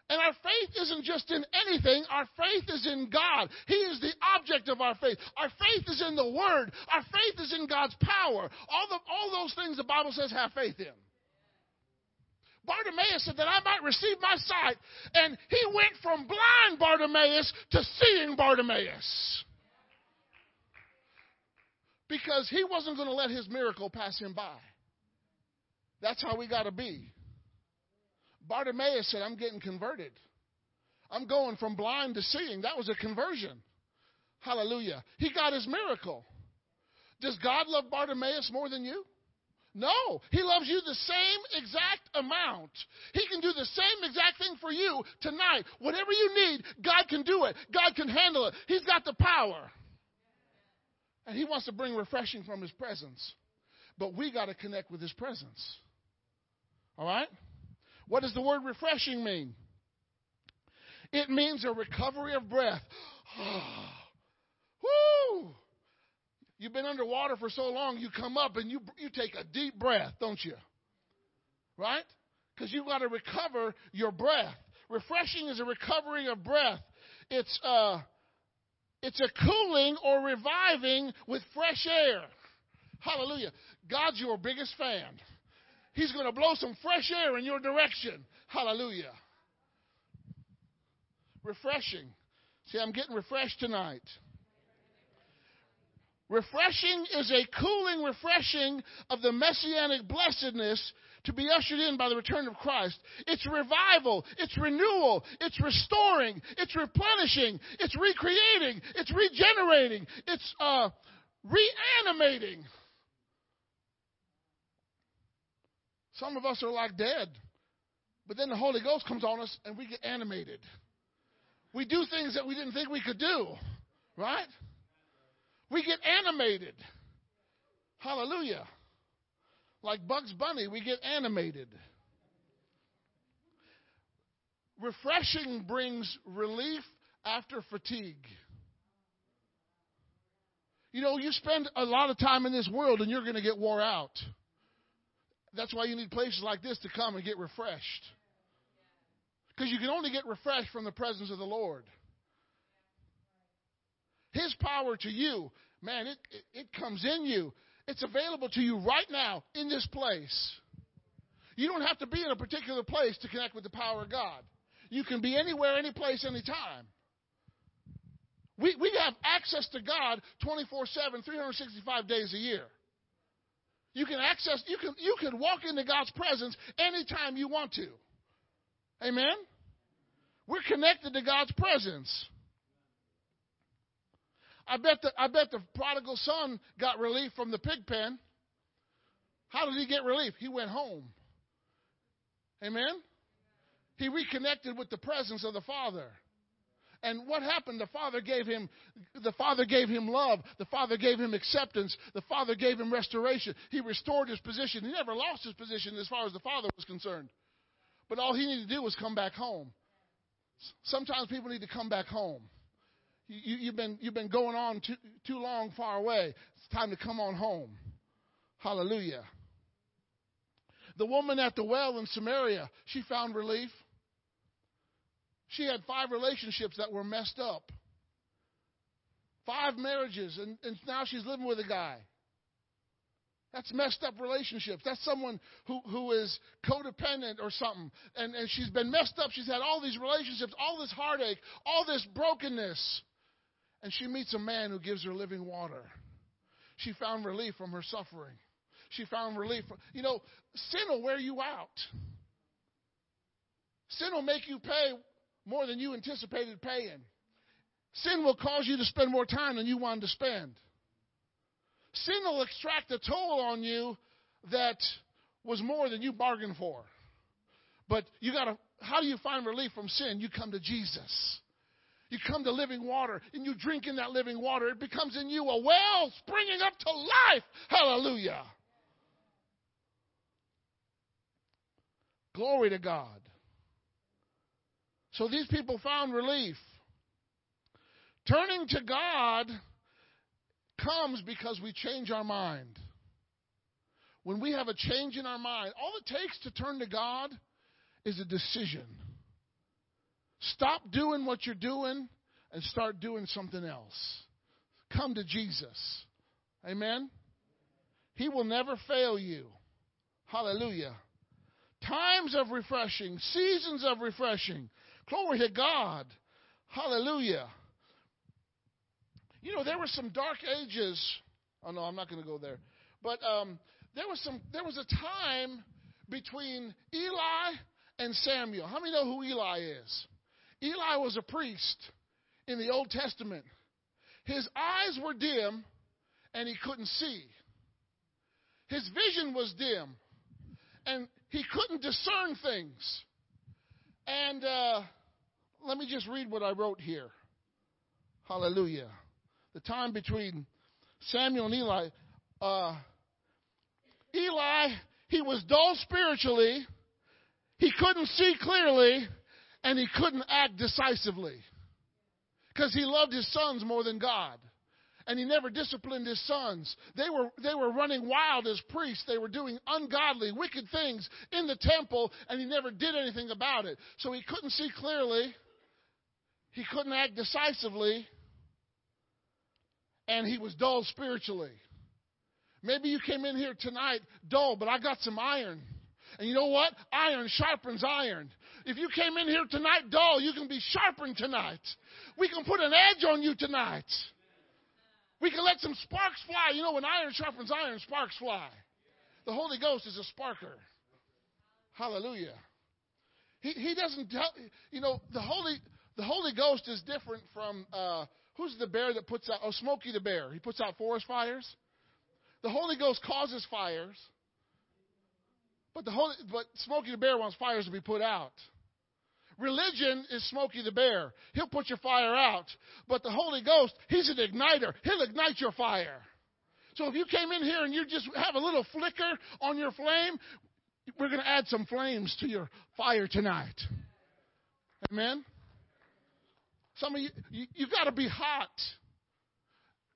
And our faith isn't just in anything, our faith is in God. He is the object of our faith. Our faith is in the Word. Our faith is in God's power. All, the, all those things the Bible says have faith in. Bartimaeus said that I might receive my sight, and he went from blind Bartimaeus to seeing Bartimaeus. Because he wasn't going to let his miracle pass him by. That's how we got to be. Bartimaeus said, I'm getting converted. I'm going from blind to seeing. That was a conversion. Hallelujah. He got his miracle. Does God love Bartimaeus more than you? No, he loves you the same exact amount. He can do the same exact thing for you tonight. Whatever you need, God can do it. God can handle it. He's got the power. And he wants to bring refreshing from his presence. But we got to connect with his presence. All right? What does the word refreshing mean? It means a recovery of breath. Woo! You've been underwater for so long, you come up and you, you take a deep breath, don't you? Right? Because you've got to recover your breath. Refreshing is a recovery of breath. It's, a, it's a cooling or reviving with fresh air. Hallelujah. God's your biggest fan. He's going to blow some fresh air in your direction. Hallelujah. Refreshing. See, I'm getting refreshed tonight. Refreshing is a cooling refreshing of the messianic blessedness to be ushered in by the return of Christ. It's revival, it's renewal, it's restoring, it's replenishing, it's recreating, it's regenerating, it's uh, reanimating. Some of us are like dead. But then the Holy Ghost comes on us and we get animated. We do things that we didn't think we could do, right? We get animated. Hallelujah. Like Bugs Bunny, we get animated. Refreshing brings relief after fatigue. You know, you spend a lot of time in this world and you're going to get wore out. That's why you need places like this to come and get refreshed. Because you can only get refreshed from the presence of the Lord. His power to you, man, it, it, it, comes in you. It's available to you right now in this place. You don't have to be in a particular place to connect with the power of God. You can be anywhere, any place, anytime. We, we have access to God 24 7, 365 days a year. You can access, you can, you can walk into God's presence anytime you want to. Amen? We're connected to God's presence. I bet the, I bet the prodigal son got relief from the pig pen. How did he get relief? He went home. Amen? He reconnected with the presence of the Father. And what happened? The Father gave him the Father gave him love. The Father gave him acceptance. The Father gave him restoration. He restored his position. He never lost his position as far as the Father was concerned. But all he needed to do was come back home. Sometimes people need to come back home. You, have been, you've been going on too, too long far away. It's time to come on home. Hallelujah. The woman at the well in Samaria, she found relief. She had five relationships that were messed up. Five marriages, and, and now she's living with a guy. That's messed up relationships. That's someone who, who is codependent or something. And, and she's been messed up. She's had all these relationships, all this heartache, all this brokenness. And she meets a man who gives her living water. She found relief from her suffering. She found relief. From, you know, sin will wear you out. Sin will make you pay more than you anticipated paying. Sin will cause you to spend more time than you wanted to spend. Sin will extract a toll on you that was more than you bargained for. But you got to, how do you find relief from sin? You come to Jesus. You come to living water and you drink in that living water. It becomes in you a well springing up to life. Hallelujah. Glory to God. So these people found relief. Turning to God comes because we change our mind. When we have a change in our mind, all it takes to turn to God is a decision. Stop doing what you're doing and start doing something else. Come to Jesus. Amen? He will never fail you. Hallelujah. Times of refreshing, seasons of refreshing. Glory to God. Hallelujah. You know, there were some dark ages. Oh no, I'm not going to go there. But um, there was some. There was a time between Eli and Samuel. How many know who Eli is? Eli was a priest in the Old Testament. His eyes were dim, and he couldn't see. His vision was dim, and he couldn't discern things. And uh, let me just read what I wrote here. Hallelujah the time between Samuel and Eli, uh, Eli, he was dull spiritually, he couldn't see clearly, and he couldn't act decisively because he loved his sons more than God. And he never disciplined his sons. They were, they were running wild as priests. They were doing ungodly, wicked things in the temple, and he never did anything about it. So he couldn't see clearly. He couldn't act decisively and he was dull spiritually. Maybe you came in here tonight dull, but I got some iron. And you know what? Iron sharpens iron. If you came in here tonight dull, you can be sharpened tonight. We can put an edge on you tonight. We can let some sparks fly. You know, when iron sharpens iron, sparks fly. The Holy Ghost is a sparker. Hallelujah. He, he doesn't tell, you know, the Holy, the Holy Ghost is different from uh, Who's the bear that puts out? Oh, Smokey the bear. He puts out forest fires. The Holy Ghost causes fires, but the Holy, but Smokey the bear wants fires to be put out. Religion is Smokey the bear. He'll put your fire out, but the Holy Ghost, he's an igniter. He'll ignite your fire. So if you came in here and you just have a little flicker on your flame, we're going to add some flames to your fire tonight. Amen. Some of you, you, you got to be hot.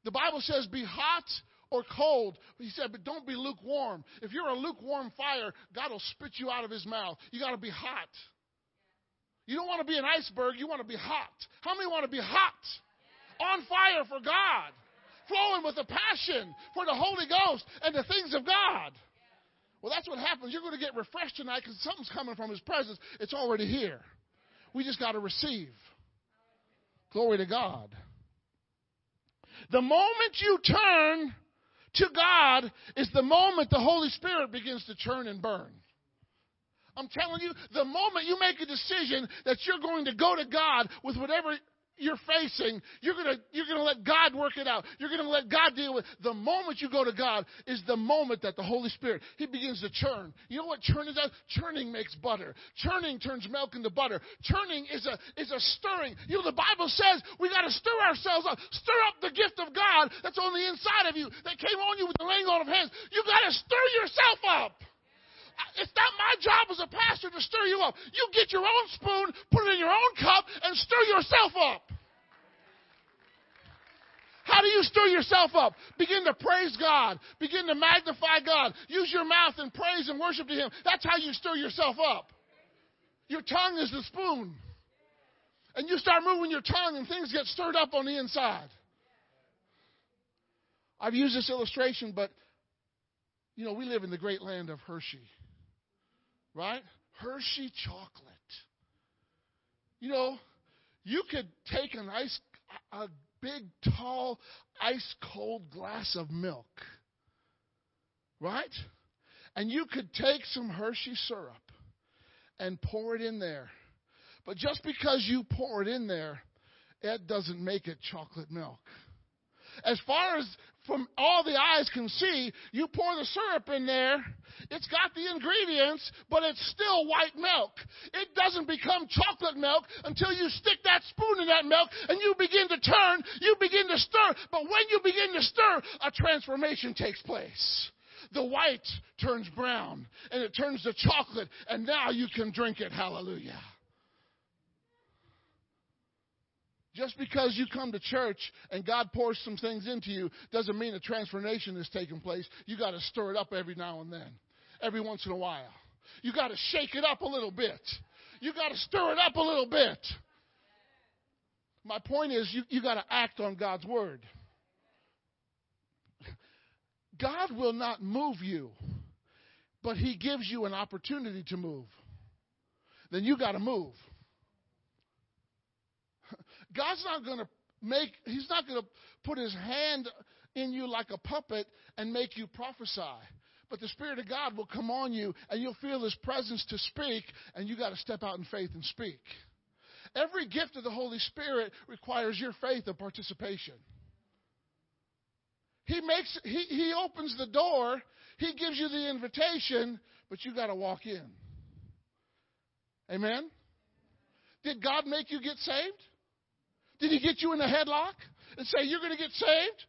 The Bible says be hot or cold. He said, but don't be lukewarm. If you're a lukewarm fire, God will spit you out of his mouth. You got to be hot. You don't want to be an iceberg, you want to be hot. How many want to be hot? On fire for God. Flowing with a passion for the Holy Ghost and the things of God. Well, that's what happens. You're going to get refreshed tonight because something's coming from His presence. It's already here. We just got to receive. Glory to God. The moment you turn to God is the moment the Holy Spirit begins to churn and burn. I'm telling you, the moment you make a decision that you're going to go to God with whatever you're facing, you're gonna you're gonna let God work it out. You're gonna let God deal with. It. The moment you go to God is the moment that the Holy Spirit He begins to churn. You know what churning does? Churning makes butter. Churning turns milk into butter. Churning is a is a stirring. You know the Bible says we got to stir ourselves up. Stir up the gift of God that's on the inside of you that came on you with the laying on of hands. You got to stir yourself up. It's not my job as a pastor to stir you up. You get your own spoon, put it in your own cup, and stir yourself up. How do you stir yourself up? Begin to praise God. Begin to magnify God. Use your mouth and praise and worship to Him. That's how you stir yourself up. Your tongue is the spoon. And you start moving your tongue, and things get stirred up on the inside. I've used this illustration, but you know, we live in the great land of Hershey, right? Hershey chocolate. You know, you could take an ice, a big, tall, ice cold glass of milk, right? And you could take some Hershey syrup and pour it in there. But just because you pour it in there, it doesn't make it chocolate milk. As far as from all the eyes can see, you pour the syrup in there, it's got the ingredients, but it's still white milk. It doesn't become chocolate milk until you stick that spoon in that milk and you begin to turn, you begin to stir. But when you begin to stir, a transformation takes place. The white turns brown and it turns to chocolate, and now you can drink it. Hallelujah. Just because you come to church and God pours some things into you doesn't mean a transformation is taking place. You got to stir it up every now and then, every once in a while. You got to shake it up a little bit. You got to stir it up a little bit. My point is, you, you got to act on God's word. God will not move you, but He gives you an opportunity to move. Then you got to move. God's not going to make, He's not going to put His hand in you like a puppet and make you prophesy. But the Spirit of God will come on you and you'll feel His presence to speak, and you got to step out in faith and speak. Every gift of the Holy Spirit requires your faith and participation. He makes he, he opens the door, he gives you the invitation, but you got to walk in. Amen. Did God make you get saved? Did he get you in a headlock and say, You're going to get saved?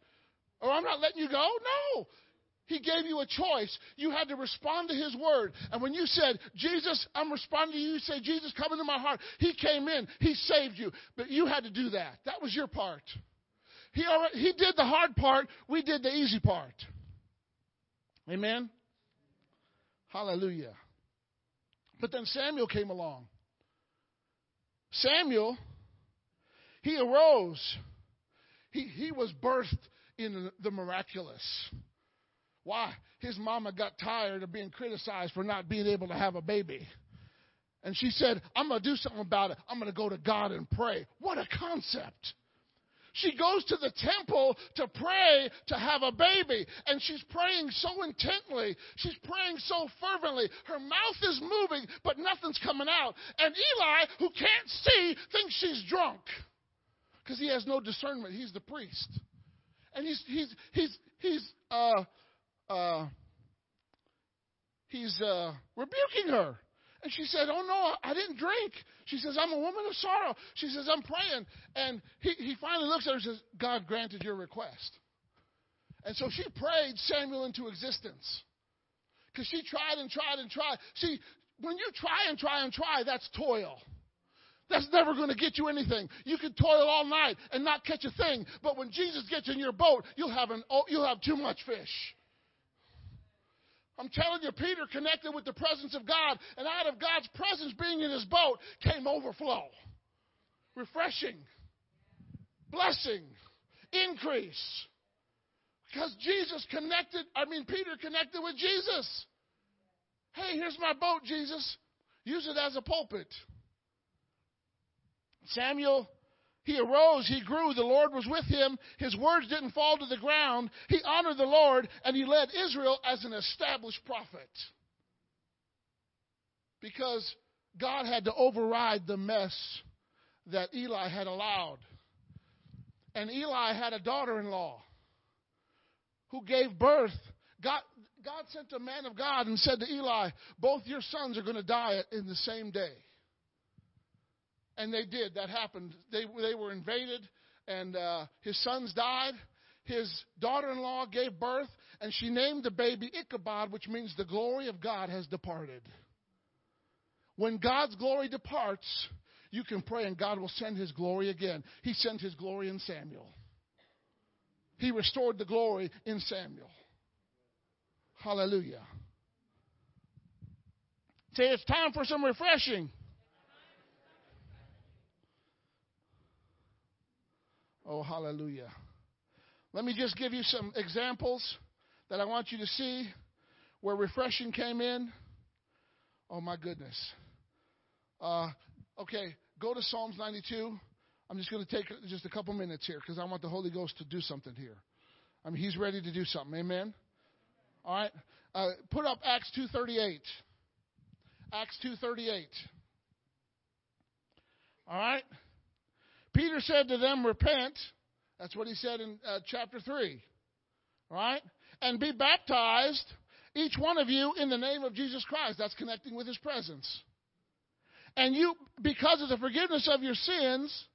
Or I'm not letting you go? No. He gave you a choice. You had to respond to His word. And when you said, Jesus, I'm responding to you, you say, Jesus, come into my heart. He came in. He saved you. But you had to do that. That was your part. He, already, he did the hard part. We did the easy part. Amen? Hallelujah. But then Samuel came along. Samuel he arose. He, he was birthed in the miraculous. Why? His mama got tired of being criticized for not being able to have a baby. And she said, I'm going to do something about it. I'm going to go to God and pray. What a concept. She goes to the temple to pray to have a baby, and she's praying so intently. She's praying so fervently. Her mouth is moving, but nothing's coming out. And Eli, who can't see, thinks she's drunk because he has no discernment. He's the priest, and he's he's he's he's uh uh he's uh rebuking her. And she said, Oh no, I didn't drink. She says, I'm a woman of sorrow. She says, I'm praying. And he, he finally looks at her and says, God granted your request. And so she prayed Samuel into existence. Because she tried and tried and tried. See, when you try and try and try, that's toil. That's never going to get you anything. You can toil all night and not catch a thing, but when Jesus gets in your boat, you'll have an oh, you'll have too much fish. I'm telling you, Peter connected with the presence of God, and out of God's presence being in his boat came overflow, refreshing, blessing, increase. Because Jesus connected, I mean, Peter connected with Jesus. Hey, here's my boat, Jesus. Use it as a pulpit. Samuel, he arose, he grew, the Lord was with him. His words didn't fall to the ground. He honored the Lord, and he led Israel as an established prophet. Because God had to override the mess that Eli had allowed. And Eli had a daughter in law who gave birth. God, God sent a man of God and said to Eli, Both your sons are going to die in the same day. And they did. That happened. They, they were invaded, and uh, his sons died. His daughter in law gave birth, and she named the baby Ichabod, which means the glory of God has departed. When God's glory departs, you can pray, and God will send his glory again. He sent his glory in Samuel, he restored the glory in Samuel. Hallelujah. Say, it's time for some refreshing. Oh, hallelujah. Let me just give you some examples that I want you to see where refreshing came in. Oh my goodness. Uh, okay, go to Psalms 92. I'm just going to take just a couple minutes here because I want the Holy Ghost to do something here. I mean, He's ready to do something. Amen. All right. Uh, put up Acts 2:38. Acts 2:38. All right. Peter said to them, "Repent." That's what he said in uh, chapter 3. All right? And be baptized, each one of you, in the name of Jesus Christ. That's connecting with his presence. And you, because of the forgiveness of your sins,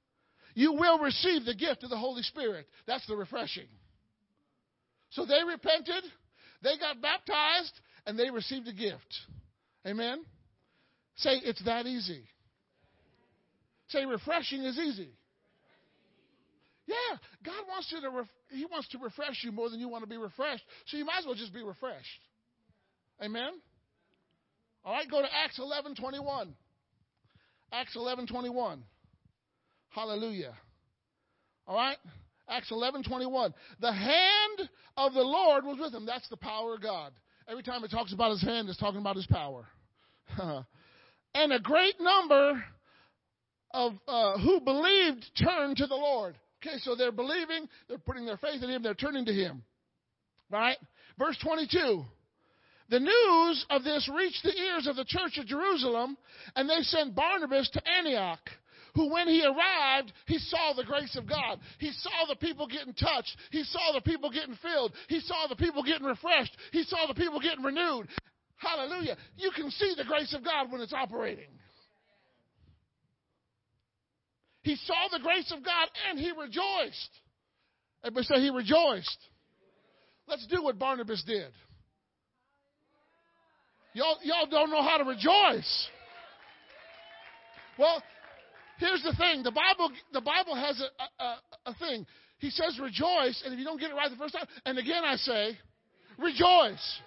you will receive the gift of the Holy Spirit. That's the refreshing. So they repented, they got baptized, and they received a gift. Amen? Say, it's that easy. Say, refreshing is easy. Yeah, God wants you to ref- He wants to refresh you more than you want to be refreshed. So you might as well just be refreshed. Amen. All right, go to Acts eleven twenty one. Acts eleven twenty one. Hallelujah. All right, Acts eleven twenty one. The hand of the Lord was with him. That's the power of God. Every time it talks about His hand, it's talking about His power. and a great number of uh, who believed turned to the Lord. Okay, so they're believing, they're putting their faith in Him, they're turning to Him. Right? Verse 22. The news of this reached the ears of the church of Jerusalem, and they sent Barnabas to Antioch, who, when he arrived, he saw the grace of God. He saw the people getting touched. He saw the people getting filled. He saw the people getting refreshed. He saw the people getting renewed. Hallelujah. You can see the grace of God when it's operating. He saw the grace of God and he rejoiced. Everybody say he rejoiced. Let's do what Barnabas did. Y'all, y'all don't know how to rejoice. Well, here's the thing. The Bible, the Bible has a, a, a thing. He says rejoice, and if you don't get it right the first time, and again I say, rejoice.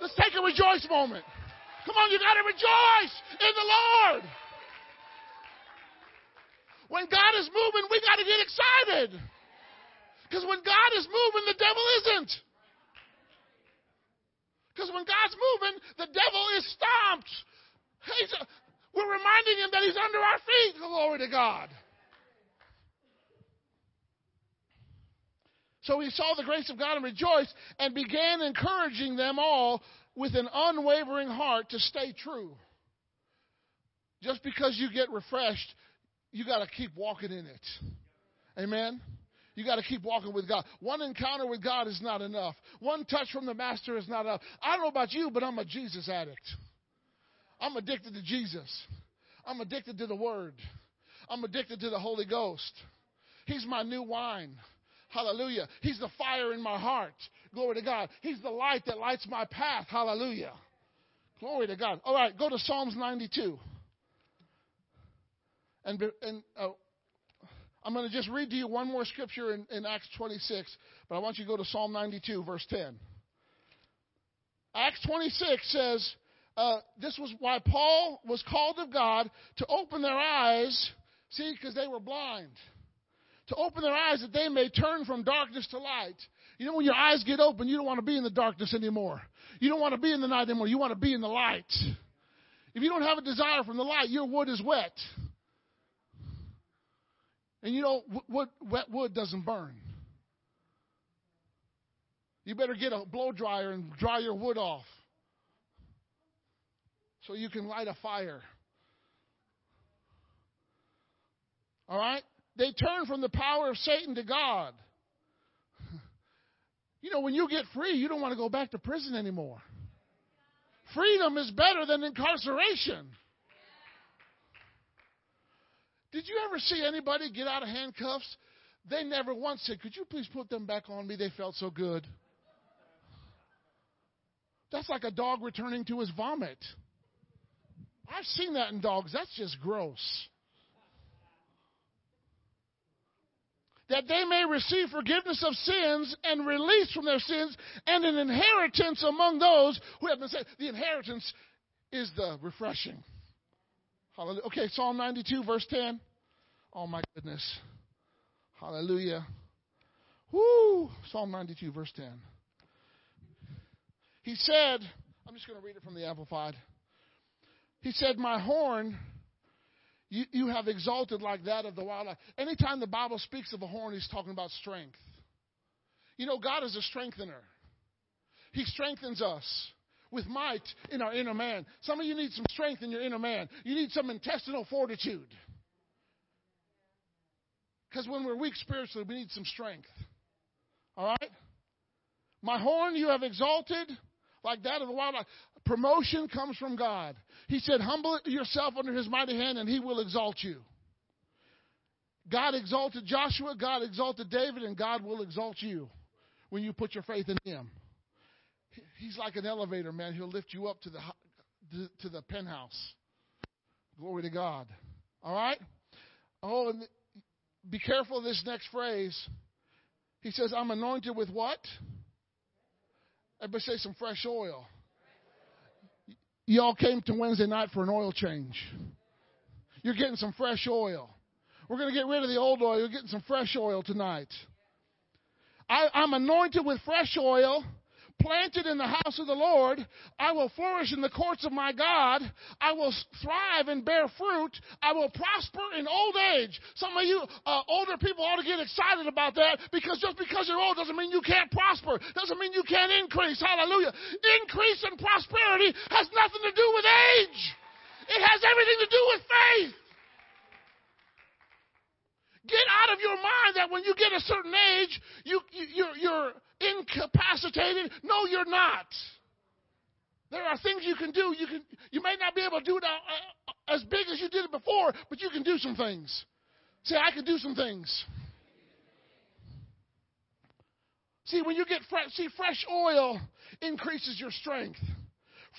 Let's take a rejoice moment. Come on, you got to rejoice in the Lord. When God is moving, we got to get excited. Because when God is moving, the devil isn't. Because when God's moving, the devil is stomped. He's, we're reminding him that he's under our feet. Glory to God. So he saw the grace of God and rejoiced and began encouraging them all with an unwavering heart to stay true. Just because you get refreshed you got to keep walking in it. Amen. You got to keep walking with God. One encounter with God is not enough. One touch from the Master is not enough. I don't know about you, but I'm a Jesus addict. I'm addicted to Jesus. I'm addicted to the Word. I'm addicted to the Holy Ghost. He's my new wine. Hallelujah. He's the fire in my heart. Glory to God. He's the light that lights my path. Hallelujah. Glory to God. All right, go to Psalms 92. And, and uh, I'm going to just read to you one more scripture in, in Acts 26, but I want you to go to Psalm 92, verse 10. Acts 26 says, uh, this was why Paul was called of God to open their eyes, see, because they were blind. To open their eyes that they may turn from darkness to light. You know, when your eyes get open, you don't want to be in the darkness anymore. You don't want to be in the night anymore. You want to be in the light. If you don't have a desire from the light, your wood is wet. And you know, wood, wet wood doesn't burn. You better get a blow dryer and dry your wood off so you can light a fire. All right? They turn from the power of Satan to God. You know, when you get free, you don't want to go back to prison anymore. Freedom is better than incarceration. Did you ever see anybody get out of handcuffs? They never once said, Could you please put them back on me? They felt so good. That's like a dog returning to his vomit. I've seen that in dogs. That's just gross. That they may receive forgiveness of sins and release from their sins and an inheritance among those who have been saved. The inheritance is the refreshing. Hallelujah. Okay, Psalm 92, verse 10. Oh, my goodness. Hallelujah. Woo! Psalm 92, verse 10. He said, I'm just going to read it from the Amplified. He said, My horn you, you have exalted like that of the wildlife. Anytime the Bible speaks of a horn, he's talking about strength. You know, God is a strengthener. He strengthens us with might in our inner man. Some of you need some strength in your inner man. You need some intestinal fortitude. Because when we're weak spiritually, we need some strength. All right? My horn you have exalted like that of the wildlife. Promotion comes from God. He said, Humble yourself under his mighty hand, and he will exalt you. God exalted Joshua, God exalted David, and God will exalt you when you put your faith in him. He's like an elevator, man. He'll lift you up to the to the penthouse. Glory to God. All right? Oh, and be careful of this next phrase. He says, I'm anointed with what? Everybody say some fresh oil. Y'all came to Wednesday night for an oil change. You're getting some fresh oil. We're going to get rid of the old oil. You're getting some fresh oil tonight. I, I'm anointed with fresh oil planted in the house of the Lord. I will flourish in the courts of my God. I will thrive and bear fruit. I will prosper in old age. Some of you uh, older people ought to get excited about that because just because you're old doesn't mean you can't prosper. Doesn't mean you can't increase. Hallelujah. Increase in prosperity has nothing to do with age. It has everything to do with faith. Get out of your mind that when you get a certain age, you, you, you're, you're incapacitated. No, you're not. There are things you can do. You can you may not be able to do it uh, uh, as big as you did it before, but you can do some things. Say, I can do some things. See, when you get fresh, see, fresh oil increases your strength.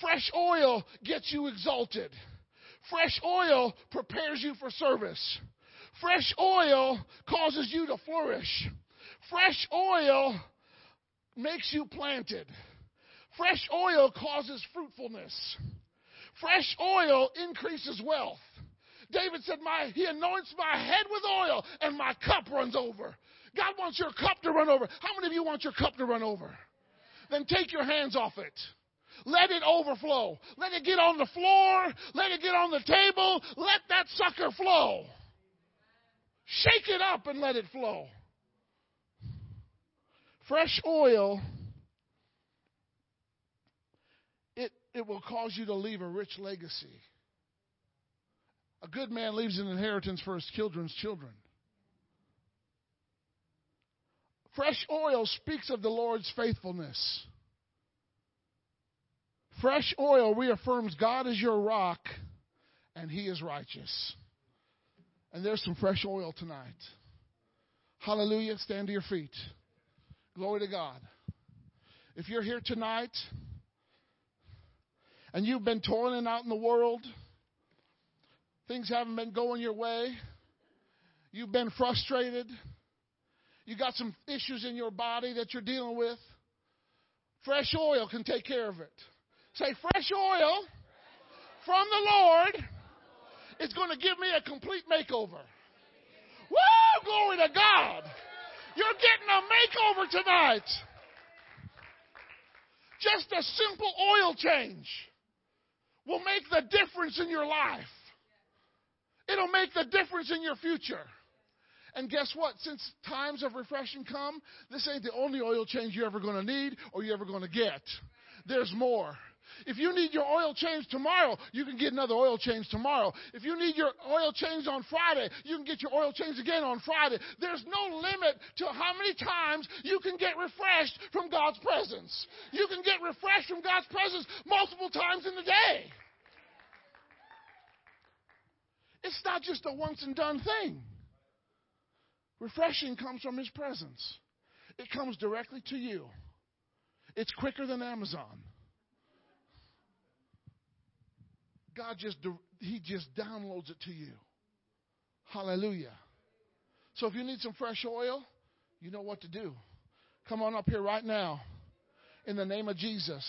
Fresh oil gets you exalted. Fresh oil prepares you for service. Fresh oil causes you to flourish. Fresh oil makes you planted. Fresh oil causes fruitfulness. Fresh oil increases wealth. David said, my, He anoints my head with oil and my cup runs over. God wants your cup to run over. How many of you want your cup to run over? Then take your hands off it. Let it overflow. Let it get on the floor. Let it get on the table. Let that sucker flow. Shake it up and let it flow. Fresh oil, it, it will cause you to leave a rich legacy. A good man leaves an inheritance for his children's children. Fresh oil speaks of the Lord's faithfulness. Fresh oil reaffirms God is your rock and he is righteous. And there's some fresh oil tonight. Hallelujah. Stand to your feet. Glory to God. If you're here tonight and you've been toiling out in the world, things haven't been going your way, you've been frustrated, you got some issues in your body that you're dealing with, fresh oil can take care of it. Say, fresh oil from the Lord is going to give me a complete makeover. Woo! Glory to God. You're getting a makeover tonight. Just a simple oil change will make the difference in your life. It'll make the difference in your future. And guess what? Since times of refreshing come, this ain't the only oil change you're ever going to need or you're ever going to get. There's more. If you need your oil changed tomorrow, you can get another oil change tomorrow. If you need your oil changed on Friday, you can get your oil changed again on Friday. There's no limit to how many times you can get refreshed from God's presence. You can get refreshed from God's presence multiple times in the day. It's not just a once and done thing. Refreshing comes from His presence, it comes directly to you. It's quicker than Amazon. God just He just downloads it to you. Hallelujah. So if you need some fresh oil, you know what to do. Come on up here right now. In the name of Jesus.